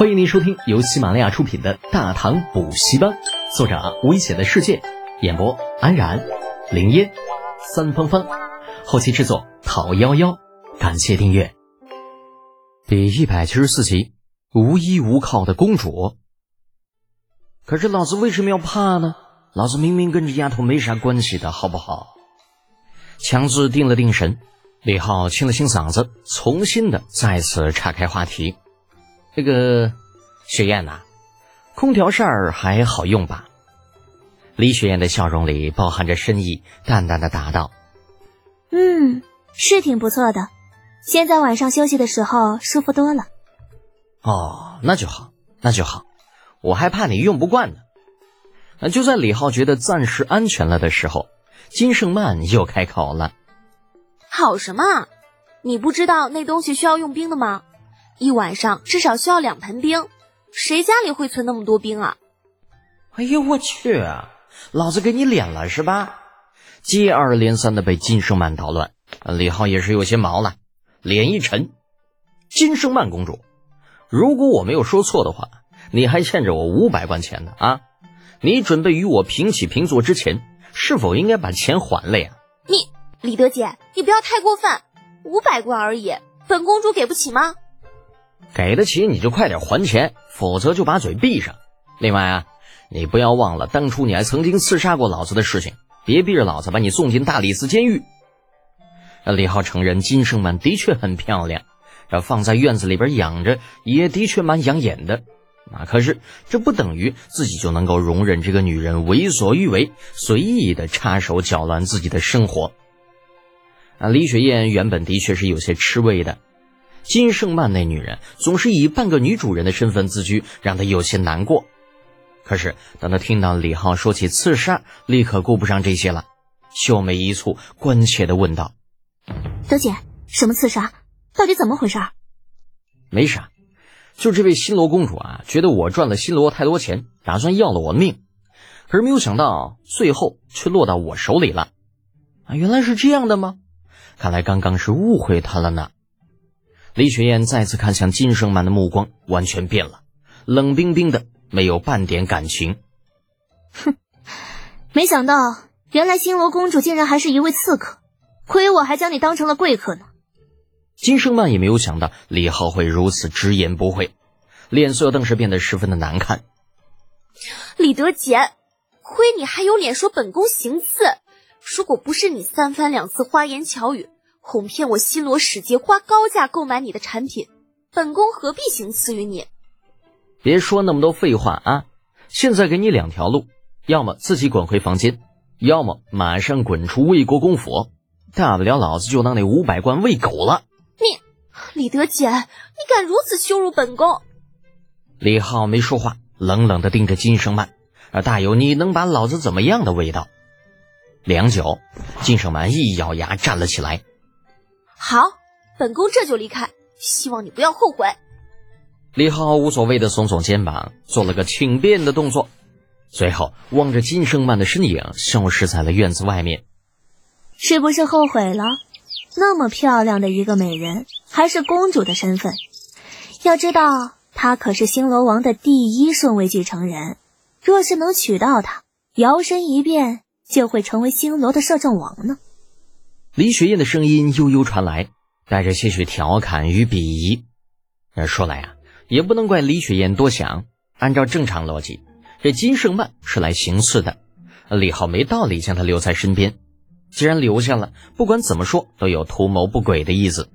欢迎您收听由喜马拉雅出品的《大唐补习班》，作者危险的世界，演播安然、林烟、三芳芳，后期制作陶幺幺。感谢订阅。第一百七十四集，无依无靠的公主。可是老子为什么要怕呢？老子明明跟这丫头没啥关系的，好不好？强制定了定神，李浩清了清嗓子，重新的再次岔开话题。这个雪雁呐，空调扇儿还好用吧？李雪雁的笑容里包含着深意，淡淡的答道：“嗯，是挺不错的。现在晚上休息的时候舒服多了。”哦，那就好，那就好。我还怕你用不惯呢。那就在李浩觉得暂时安全了的时候，金圣曼又开口了：“好什么？你不知道那东西需要用冰的吗？一晚上至少需要两盆冰，谁家里会存那么多冰啊？”哎呦我去！啊老子给你脸了是吧？接二连三的被金圣曼捣乱，李浩也是有些毛了，脸一沉。金圣曼公主，如果我没有说错的话。你还欠着我五百贯钱呢啊！你准备与我平起平坐之前，是否应该把钱还了呀？你李德姐，你不要太过分，五百贯而已，本公主给不起吗？给得起你就快点还钱，否则就把嘴闭上。另外啊，你不要忘了当初你还曾经刺杀过老子的事情，别逼着老子把你送进大理寺监狱。李浩承认金圣曼的确很漂亮，这放在院子里边养着也的确蛮养眼的。啊！可是这不等于自己就能够容忍这个女人为所欲为，随意的插手搅乱自己的生活。啊！李雪燕原本的确是有些吃味的，金圣曼那女人总是以半个女主人的身份自居，让她有些难过。可是当她听到李浩说起刺杀，立刻顾不上这些了，秀眉一蹙，关切的问道：“德姐，什么刺杀？到底怎么回事？”没啥。就这位新罗公主啊，觉得我赚了新罗太多钱，打算要了我的命，可是没有想到最后却落到我手里了。啊，原来是这样的吗？看来刚刚是误会他了呢。李雪燕再次看向金生曼的目光完全变了，冷冰冰的，没有半点感情。哼，没想到原来星罗公主竟然还是一位刺客，亏我还将你当成了贵客呢。金生曼也没有想到李浩会如此直言不讳，脸色顿时变得十分的难看。李德杰，亏你还有脸说本宫行刺！如果不是你三番两次花言巧语，哄骗我新罗使节花高价购买你的产品，本宫何必行刺于你？别说那么多废话啊！现在给你两条路，要么自己滚回房间，要么马上滚出魏国公府，大不了老子就当那五百贯喂狗了。你李德简，你敢如此羞辱本宫？李浩没说话，冷冷的盯着金生曼，而大有你能把老子怎么样的味道。良久，金生曼一咬牙站了起来。好，本宫这就离开，希望你不要后悔。李浩无所谓的耸耸肩膀，做了个请便的动作，随后望着金圣曼的身影消失在了院子外面。是不是后悔了？那么漂亮的一个美人，还是公主的身份。要知道，她可是星罗王的第一顺位继承人。若是能娶到她，摇身一变就会成为星罗的摄政王呢。李雪燕的声音悠悠传来，带着些许调侃与鄙夷。说来啊，也不能怪李雪燕多想。按照正常逻辑，这金圣曼是来行刺的，李浩没道理将她留在身边。既然留下了，不管怎么说都有图谋不轨的意思。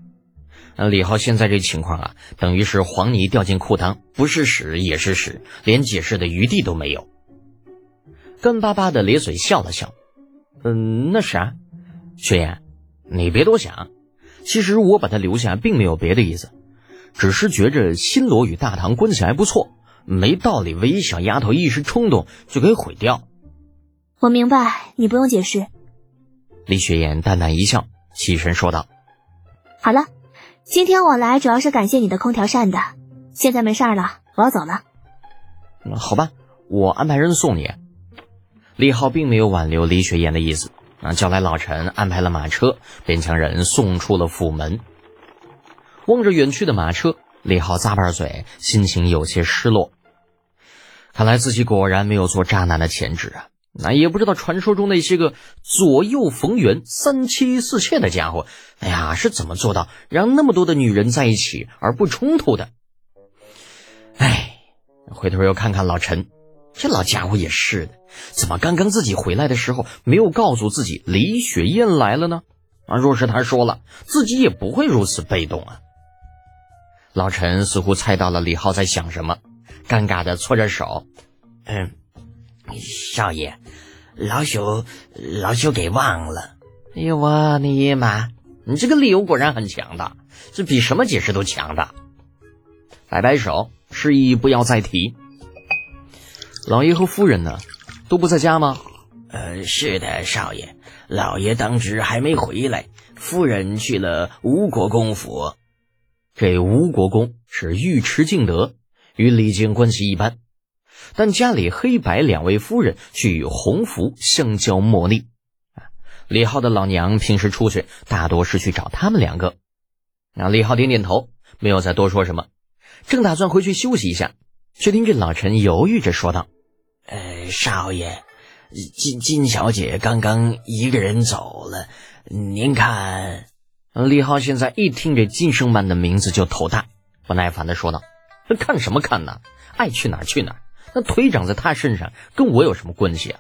李浩现在这情况啊，等于是黄泥掉进裤裆，不是屎也是屎，连解释的余地都没有。干巴巴的咧嘴笑了笑，嗯，那啥，雪燕，你别多想。其实我把他留下，并没有别的意思，只是觉着新罗与大唐关系还不错，没道理为小丫头一时冲动就给毁掉。我明白，你不用解释。李雪燕淡淡一笑，起身说道：“好了，今天我来主要是感谢你的空调扇的。现在没事了，我要走了。”“好吧，我安排人送你。”李浩并没有挽留李雪燕的意思，啊，叫来老陈安排了马车，便将人送出了府门。望着远去的马车，李浩咂巴嘴，心情有些失落。看来自己果然没有做渣男的潜质啊！那也不知道传说中那些个左右逢源、三妻四妾的家伙，哎呀，是怎么做到让那么多的女人在一起而不冲突的？哎，回头又看看老陈，这老家伙也是的，怎么刚刚自己回来的时候没有告诉自己李雪燕来了呢？啊，若是他说了，自己也不会如此被动啊。老陈似乎猜到了李浩在想什么，尴尬的搓着手，嗯，少爷，老朽老朽给忘了。哎呦我的爷妈，你这个理由果然很强大，这比什么解释都强大。摆摆手，示意不要再提。老爷和夫人呢，都不在家吗？呃，是的，少爷，老爷当时还没回来，夫人去了吴国公府。这吴国公是尉迟敬德，与李靖关系一般，但家里黑白两位夫人却与洪福相交莫逆。李浩的老娘平时出去大多是去找他们两个。那李浩点点头，没有再多说什么，正打算回去休息一下，却听这老陈犹豫着说道：“呃，少爷，金金小姐刚刚一个人走了，您看。”李浩现在一听这金生曼的名字就头大，不耐烦的说道：“看什么看呢？爱去哪儿去哪儿。那腿长在他身上，跟我有什么关系啊？”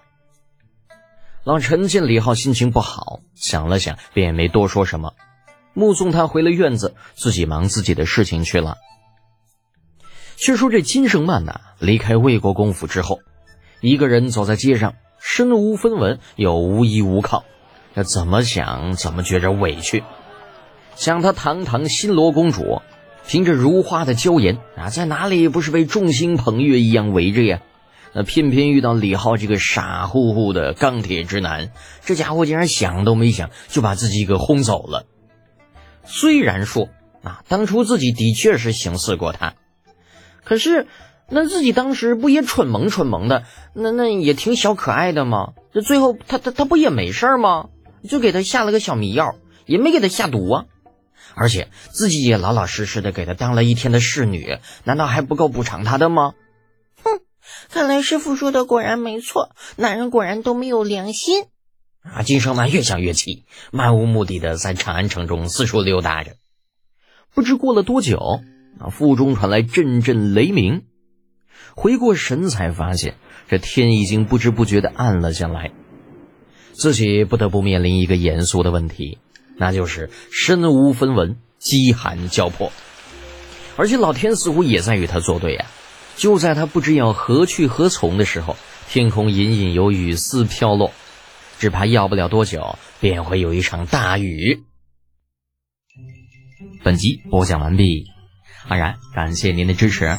老陈见李浩心情不好，想了想，便也没多说什么，目送他回了院子，自己忙自己的事情去了。却说这金生曼呐，离开魏国公府之后，一个人走在街上，身无分文，又无依无靠，那怎么想怎么觉着委屈。想她堂堂新罗公主，凭着如花的娇颜啊，在哪里不是被众星捧月一样围着呀？那偏偏遇到李浩这个傻乎乎的钢铁直男，这家伙竟然想都没想就把自己给轰走了。虽然说啊，当初自己的确是行刺过他，可是那自己当时不也蠢萌蠢萌的，那那也挺小可爱的吗？这最后他他他不也没事吗？就给他下了个小迷药，也没给他下毒啊。而且自己也老老实实的给他当了一天的侍女，难道还不够补偿他的吗？哼，看来师傅说的果然没错，男人果然都没有良心。啊！金生曼越想越气，漫无目的的在长安城中四处溜达着。不知过了多久，啊，腹中传来阵阵雷鸣，回过神才发现这天已经不知不觉的暗了下来，自己不得不面临一个严肃的问题。那就是身无分文，饥寒交迫，而且老天似乎也在与他作对呀！就在他不知要何去何从的时候，天空隐隐有雨丝飘落，只怕要不了多久便会有一场大雨。本集播讲完毕，安然感谢您的支持。